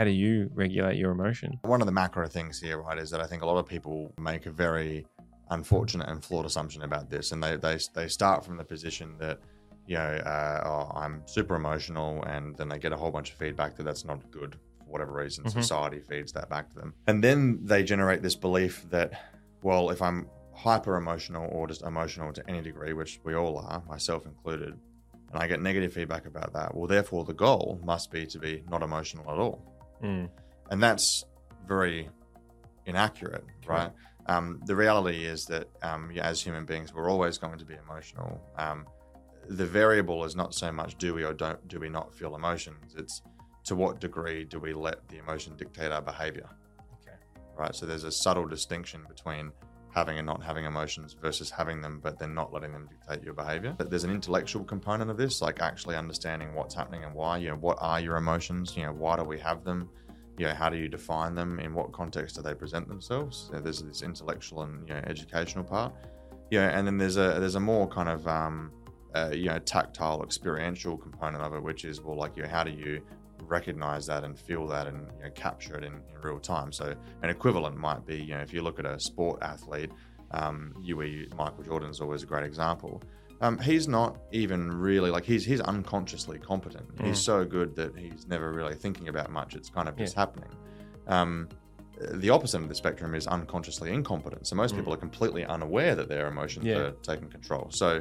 how do you regulate your emotion? One of the macro things here, right, is that I think a lot of people make a very unfortunate and flawed assumption about this, and they they, they start from the position that you know, uh, oh, I'm super emotional, and then they get a whole bunch of feedback that that's not good for whatever reason. Mhm. Society feeds that back to them, and then they generate this belief that, well, if I'm hyper emotional or just emotional to any degree, which we all are, myself included, and I get negative feedback about that, well, therefore the goal must be to be not emotional at all Mm. and that's very inaccurate, right? Um, the reality is that um, yeah, as human beings, we're always going to be emotional. Um, the variable is not so much do we or don't do we not feel emotions; it's to what degree do we let the emotion dictate our behavior, Okay. right? So there's a subtle distinction between having and not having emotions versus having them but then not letting them dictate your behavior. But there's an intellectual component of this, like actually understanding what's happening and why. You know, what are your emotions? You know, why do we have them? you know, how do you define them? In what context do they present themselves? So there's this intellectual and you know, educational part. Yeah, and then there's a there's a more kind of um, uh, you know tactile, experiential component of it, which is well, like you know, how do you recognize that and feel that and you know, capture it in, in real time? So an equivalent might be you know if you look at a sport athlete, um, you, you Michael is always a great example. Um, he's not even really like he's he's unconsciously competent. He's Mm. so good that he's never really thinking about much. It's kind of just Yeah. happening. Um, the opposite of the spectrum is unconsciously incompetent. So most Mm. people are completely unaware that their emotions Yeah. are taking control. So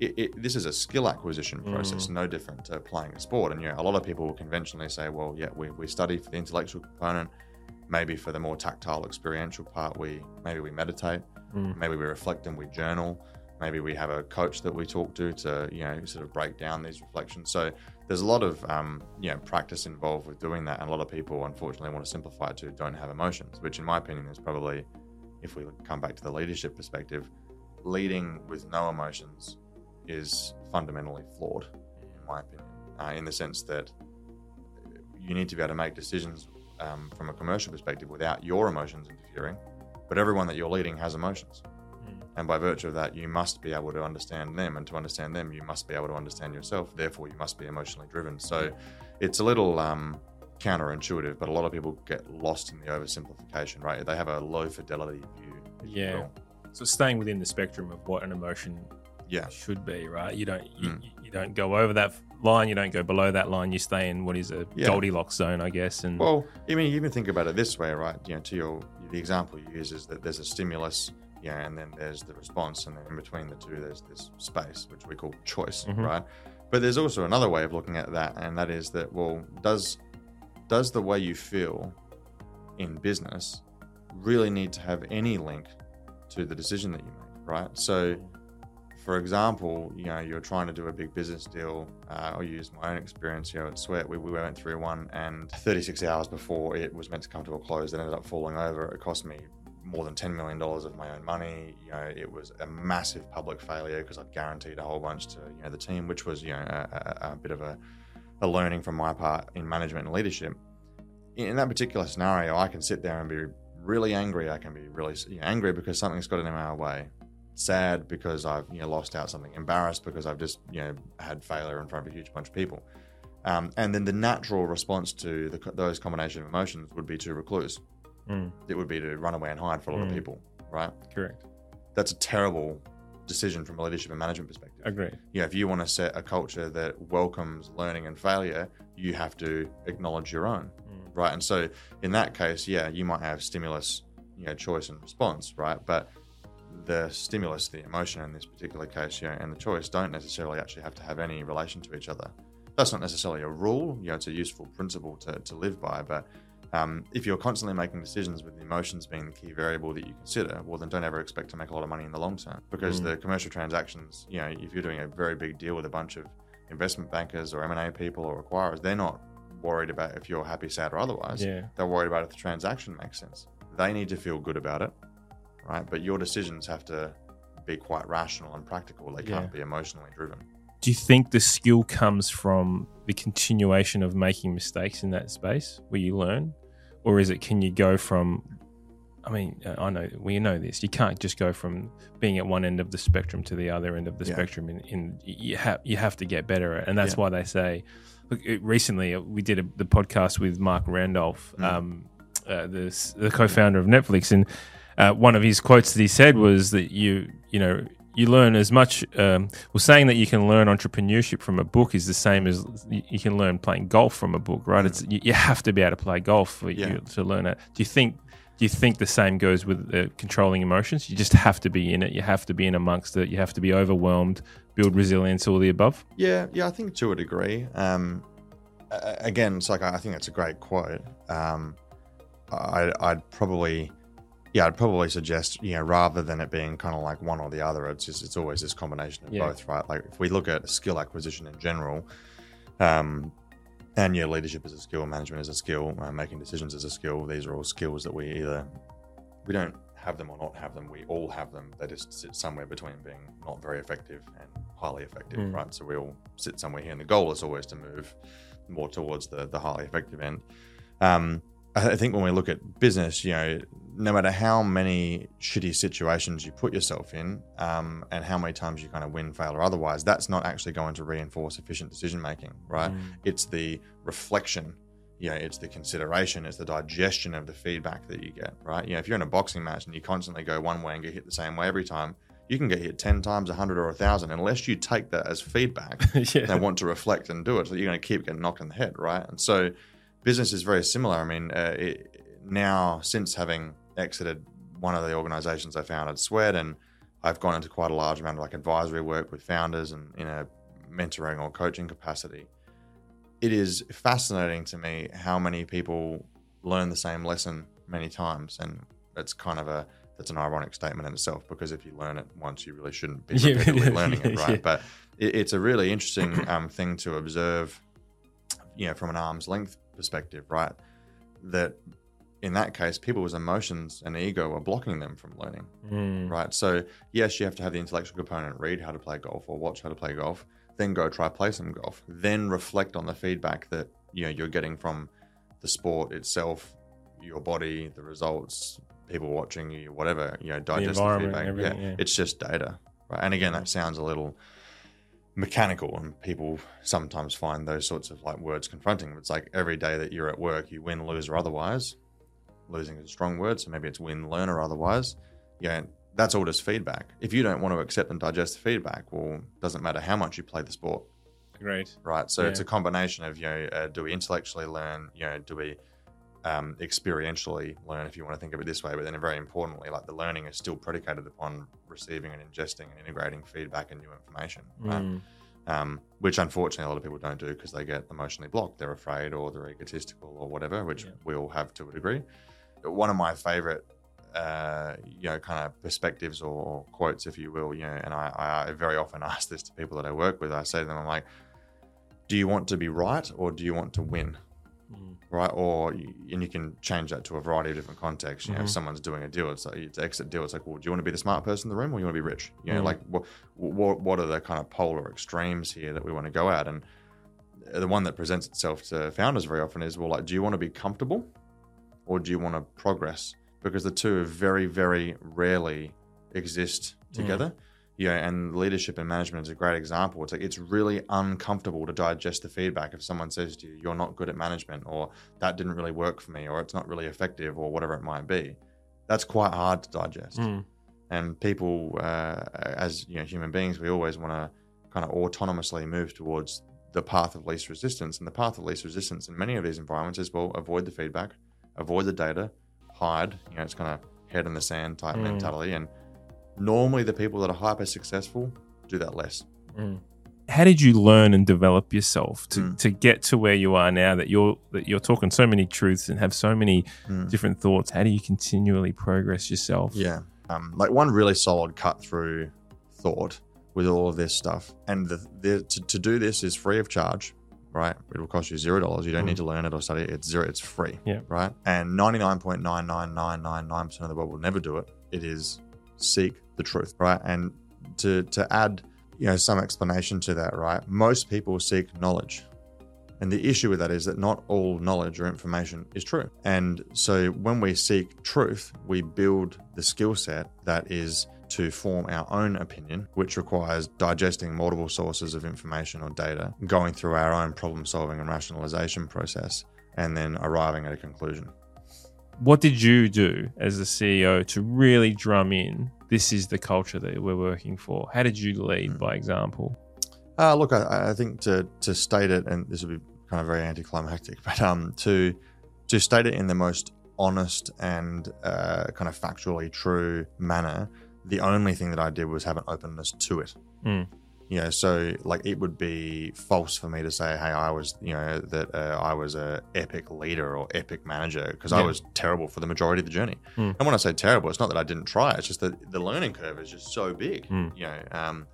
it, it, this is a skill acquisition Mm. process, no different to playing a sport. And you know, a lot of people will conventionally say, well, yeah, we, we study for the intellectual component. Maybe for the more tactile, experiential part, we maybe we meditate Mm. maybe we reflect and we journal maybe we have a coach that we talk to to you know sort of break down these reflections so there's a lot of um, you know practice involved with doing that and a lot of people unfortunately want to simplify it to don't have emotions which in my opinion is probably if we come back to the leadership perspective leading with no emotions is fundamentally flawed in my opinion uh, in the sense that you need to be able to make decisions um, from a commercial perspective without your emotions interfering but everyone that you're leading has emotions Mm. and by virtue of that, you must be able to understand them. And to understand them, you must be able to understand yourself. Therefore, you must be emotionally driven. So it's a little um, counterintuitive, but a lot of people get lost in the oversimplification, right? They have a low fidelity view. Yeah. So staying within the spectrum of what an emotion Yeah. should be, right? You don't you, Mm. you don't go over that line, you don't go below that line. You stay in what is a Yeah. Goldilocks zone, I guess. And Well, I mean, you even think about it this way, right? You know, to your the example you use is that there's a stimulus, yeah, and then there's the response, and then in between the two, there's this space, which we call choice, Mhm. right? But there's also another way of looking at that, and that is that well, does does the way you feel in business really need to have any link to the decision that you make, right? So for example, you know, you're trying to do a big business deal. Uh, I'll use my own experience here at Sweat. We, we went through one, and 36 hours before it was meant to come to a close, it ended up falling over. It cost me more than $10 million of my own money. You know, it was a massive public failure because I'd guaranteed a whole bunch to, you know, the team, which was, you know, a, a, a bit of a, a learning from my part in management and leadership. In that particular scenario, I can sit there and be really angry. I can be really angry because something's got in my way sad because I've you know lost out something, embarrassed because I've just you know had failure in front of a huge bunch of people, um, and then the natural response to the, those combination of emotions would be to recluse. Mm, It would be to run away and hide for a lot Mm. of people, right? correct. That's a terrible decision from a leadership and management perspective. Agreed. You know, if you want to set a culture that welcomes learning and failure, you have to acknowledge your own Mm, right? And so in that case, yeah, you might have stimulus, you know, choice and response, right? But the stimulus, the emotion in this particular case, you know, and the choice don't necessarily actually have to have any relation to each other. That's not necessarily a rule, you know, it's a useful principle to, to live by. But um, if you're constantly making decisions with the emotions being the key variable that you consider, well, then don't ever expect to make a lot of money in the long term because Mm. the commercial transactions, you know, if you're doing a very big deal with a bunch of investment bankers or M&A people or acquirers, they're not worried about if you're happy, sad, or otherwise. Yeah. They're worried about if the transaction makes sense. They need to feel good about it, right? But your decisions have to be quite rational and practical. They can't be emotionally driven. Do you think the skill comes from the continuation of making mistakes in that space where you learn? Or is it can you go from I mean, uh, I know we know this. You can't just go from being at one end of the spectrum to the other end of the Yeah. spectrum. In, in you have you have to get better, and that's Yeah. why they say look, it, recently uh, we did a, the podcast with Marc Randolph, Mm. um, uh, the the co-founder of Netflix, and uh, one of his quotes that he said was that you you know you learn as much. Um, well, saying that you can learn entrepreneurship from a book is the same as you, can learn playing golf from a book, right? It's you, you have to be able to play golf for Yeah. you to learn it. Do you think? Do you think the same goes with uh, controlling emotions? You just have to be in it. You have to be in amongst it. You have to be overwhelmed, build resilience, all the above. Yeah, yeah, I think to a degree. Um, again, it's like I think that's a great quote. Um, I, I'd probably, yeah, I'd probably suggest you know rather than it being kind of like one or the other, it's just it's always this combination of Yeah. both, right? Like if we look at skill acquisition in general, um, and yeah, leadership is a skill, management is a skill, uh, making decisions is a skill. These are all skills that we either we don't have them or not have them. We all have them. They just sit somewhere between being not very effective and highly effective, Mm. right? So we all sit somewhere here, and the goal is always to move more towards the the highly effective end. Um, I think when we look at business, you know, no matter how many shitty situations you put yourself in, um, and how many times you kind of win, fail, or otherwise, that's not actually going to reinforce efficient decision making, right? It's the reflection, you know, it's the consideration, it's the digestion of the feedback that you get, right? You know, if you're in a boxing match and you constantly go one way and get hit the same way every time, you can get hit 10 times, 100 or 1,000, unless you take that as feedback yeah. and want to reflect and do it. So you're going to keep getting knocked in the head, right? And so business is very similar. I mean, uh, it, now since having exited one of the organizations I founded, Sweat, and I've gone into quite a large amount of like advisory work with founders and in a mentoring or coaching capacity. It is fascinating to me how many people learn the same lesson many times, and it's kind of a that's an ironic statement in itself because if you learn it once, you really shouldn't be repeatedly yeah, learning it, right? yeah. But it, it's a really interesting um, thing to observe, you know, from an arm's length perspective, right? That in that case, people's emotions and ego are blocking them from learning, Mm. right? So yes, you have to have the intellectual component, read how to play golf or watch how to play golf, then go try play some golf, then reflect on the feedback that you know you're getting from the sport itself, your body, the results, people watching you, whatever, you know, digest the, environment, feedback. yeah, yeah. it's just data, right? And again, that sounds a little mechanical, and people sometimes find those sorts of like words confronting. It's like every day that you're at work, you win, lose, or otherwise. Losing is a strong word, so maybe it's win, learn, or otherwise. Yeah, that's all just feedback. If you don't want to accept and digest the feedback, well, doesn't matter how much you play the sport, Great. right? So it's a combination of you know, uh, do we intellectually learn? You know, do we um, experientially learn, if you want to think of it this way? But then, very importantly, like the learning is still predicated upon receiving and ingesting and integrating feedback and new information, right? Mm. Um, which unfortunately a lot of people don't do because they get emotionally blocked. They're afraid or they're egotistical or whatever, which Yeah. we all have to a degree. One of my favorite, uh, you know, kind of perspectives or quotes, if you will, you know, and I, I very often ask this to people that I work with. I say to them, I'm like, do you want to be right or do you want to win? Mm. Right, or and you can change that to a variety of different contexts. You know, if Mhm. someone's doing a deal, it's like it's exit deal. It's like, well, do you want to be the smart person in the room, or you want to be rich? You know, Mhm. like what what what are the kind of polar extremes here that we want to go at? And the one that presents itself to founders very often is, well, like, do you want to be comfortable, or do you want to progress? Because the two very, very rarely exist together. Yeah, and leadership and management is a great example. It's like it's really uncomfortable to digest the feedback if someone says to you, "You're not good at management," or "That didn't really work for me," or "It's not really effective," or whatever it might be. That's quite hard to digest. Mm. And people, uh, as you know, human beings, we always want to kind of autonomously move towards the path of least resistance. And the path of least resistance in many of these environments is well, avoid the feedback, avoid the data, hide. You know, it's kind of head in the sand type Mm. mentality. And normally, the people that are hyper successful do that less. Mm. How did you learn and develop yourself to, Mm. to get to where you are now that you're that you're talking so many truths and have so many Mm. different thoughts? How do you continually progress yourself? Yeah. Um, like one really solid cut through thought with all of this stuff. And the, the, to, to do this is free of charge, right? It will cost you zero dollars. You don't Mm. need to learn it or study it. It's zero. It's free. Yeah. Right. And 99.99999% of the world will never do it. It is seek the truth, right? And to, to add, you know, some explanation to that, right? Most people seek knowledge. And the issue with that is that not all knowledge or information is true. And so when we seek truth, we build the skill set that is to form our own opinion, which requires digesting multiple sources of information or data, going through our own problem solving and rationalization process, and then arriving at a conclusion. What did you do as the CEO to really drum in this is the culture that we're working for? How did you lead Mm. by example? Uh, look, I, I think to to state it, and this would be kind of very anticlimactic, but um, to to state it in the most honest and uh, kind of factually true manner, the only thing that I did was have an openness to it. Mm. You know, so like it would be false for me to say, "Hey, I was," you know, that uh, I was a epic leader or epic manager because I was terrible for the majority of the journey. Mm. And when I say terrible, it's not that I didn't try; it's just that the learning curve is just so big. Mm. You know, um,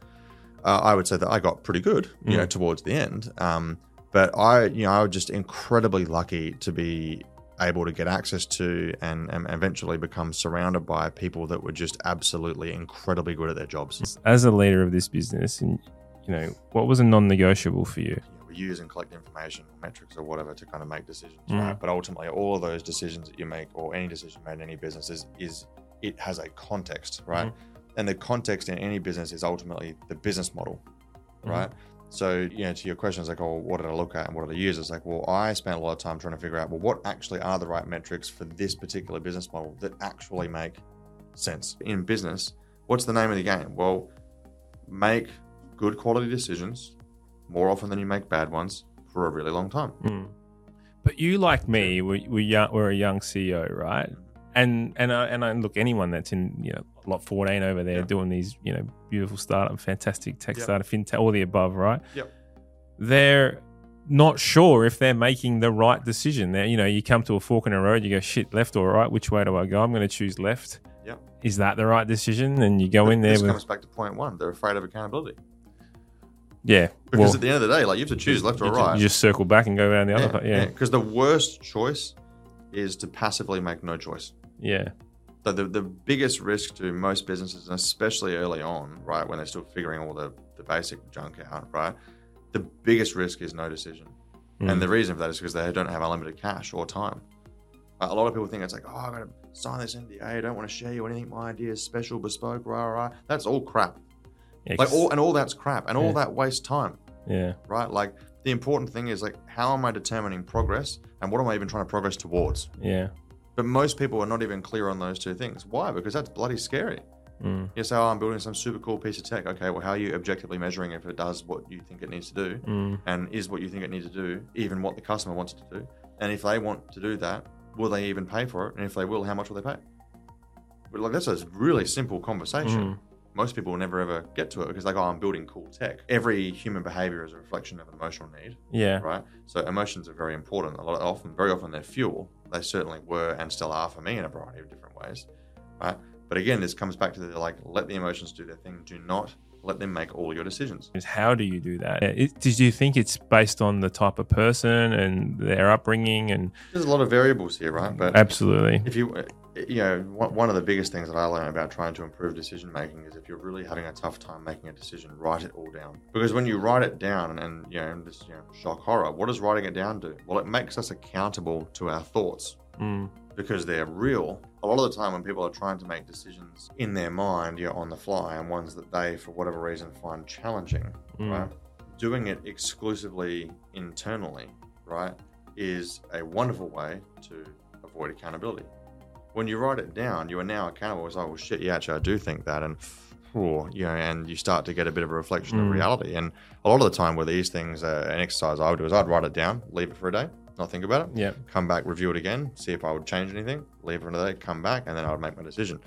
uh, I would say that I got pretty good, you Mm. know, towards the end. Um, but I, you know, I was just incredibly lucky to be able to get access to and, and eventually become surrounded by people that were just absolutely incredibly good at their jobs. As a leader of this business, and you know, what was a non-negotiable for you? You know, we use and collect information or metrics or whatever to kind of make decisions, Mm. right? But ultimately, all of those decisions that you make or any decision made in any business is, is it has a context, right? Mm-hmm. And the context in any business is ultimately the business model, right? So, you know, to your question, it's like, oh, what did I look at and what did I use? It's like, well, I spent a lot of time trying to figure out, well, what actually are the right metrics for this particular business model that actually make sense in business? What's the name of the game? Well, make good quality decisions more often than you make bad ones for a really long time. Mm. But you, like me, we we young, we're a young CEO, right? And and I, and I look anyone that's in you know Lot Fourteen over there Yeah. doing these you know beautiful startup, fantastic tech Yep. startup, fintech, all the above, right? Yep. They're not sure if they're making the right decision. There, you know, you come to a fork in a road, you go shit, left or right. Which way do I go? I'm going to choose left. Yep. Is that the right decision? And you go in there this with comes back to point one. They're afraid of accountability. yeah. Because well, at the end of the day, like you have to choose left or you, right. You just circle back and go around the other. Part. Yeah. Because the worst choice is to passively make no choice. Yeah. So the, the biggest risk to most businesses, and especially early on, right, when they're still figuring all the, the basic junk out, right, the biggest risk is no decision. Mm. And the reason for that is because they don't have unlimited cash or time. A lot of people think it's like, oh, I'm going to sign this NDA. I don't want to share you anything. My idea is special, bespoke, rah, rah, rah. That's all crap. Yeah, Like all, and all that's crap. And all that wastes time, yeah. right? Like the important thing is like, how am I determining progress? And what am I even trying to progress towards? Yeah. But most people are not even clear on those two things. Why? Because that's bloody scary. Mm. You say, oh, I'm building some super cool piece of tech. Okay, well, how are you objectively measuring if it does what you think it needs to do? Mm. And is what you think it needs to do even what the customer wants it to do? And if they want to do that, will they even pay for it? And if they will, how much will they pay? But like that's a really simple conversation. Mm. Most people will never ever get to it because they like, oh, I'm building cool tech. Every human behavior is a reflection of an emotional need Yeah. right? So emotions are very important. A lot often, very often, they're fuel. They certainly were and still are for me in a variety of different ways, right? But again, this comes back to the like, let the emotions do their thing. Do not let them make all your decisions. how do you do that? It, did you think it's based on the type of person and their upbringing and There's a lot of variables here, right? But absolutely, if you, you know, one one of the biggest things that I learned about trying to improve decision making is if you're really having a tough time making a decision, write it all down. Because when you write it down, and, and you know, this you know, shock horror, what does writing it down do? Well, it makes us accountable to our thoughts. mm, because they're real. A lot of the time, when people are trying to make decisions in their mind, you know, on the fly, and ones that they, for whatever reason, find challenging, mm, right? Doing it exclusively internally, right, is a wonderful way to avoid accountability. When you write it down, you are now accountable. It's like, well, shit, yeah, actually, I do think that, and you know, and you start to get a bit of a reflection of Mm. reality. And a lot of the time, with these things, uh, an exercise I would do is I'd write it down, leave it for a day, not think about it yeah, come back, review it again, see if I would change anything, leave it another day, come back, and then I would make my decision.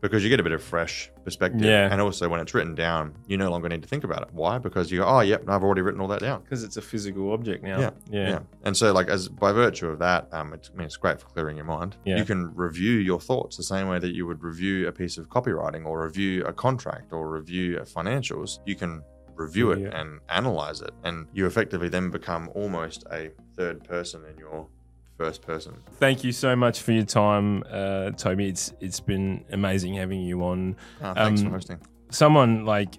Because you get a bit of fresh perspective. Yeah. And also, when it's written down, you no longer need to think about it. Why? Because you go, oh, yep, I've already written all that down. because it's a physical object now. Yeah, yeah, Yeah. And so, like, as by virtue of that, um, it's, I mean, it's great for clearing your mind. Yeah. You can review your thoughts the same way that you would review a piece of copywriting or review a contract or review financials. You can review it Yeah. and analyze it, and you effectively then become almost a third person in your first person. Thank you so much for your time, uh, Tobi. It's it's been amazing having you on. Ah, thanks Um, for hosting. Someone like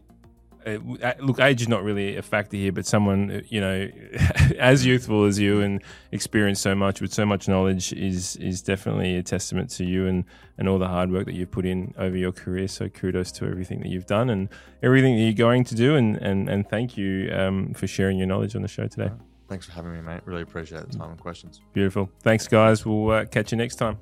look, age is not really a factor here, but someone uh, you know, as youthful as you and experienced so much with so much knowledge is is definitely a testament to you and and all the hard work that you've put in over your career. So kudos to everything that you've done and everything that you're going to do, and and and thank you um, for sharing your knowledge on the show today. Thanks for having me, mate. Really appreciate the time and questions. Beautiful. Thanks, guys. We'll uh, catch you next time.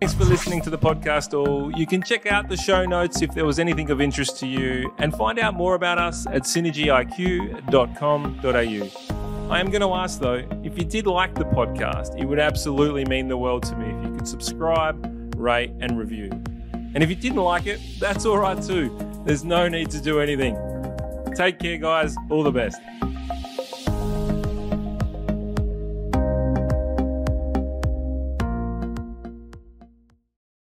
Thanks for listening to the podcast, all. You can check out the show notes if there was anything of interest to you and find out more about us at synergyiq.com.au. I am going to ask, though, if you did like the podcast, it would absolutely mean the world to me if you could subscribe, rate, and review. And if you didn't like it, that's all right too. There's no need to do anything. Take care, guys. All the best.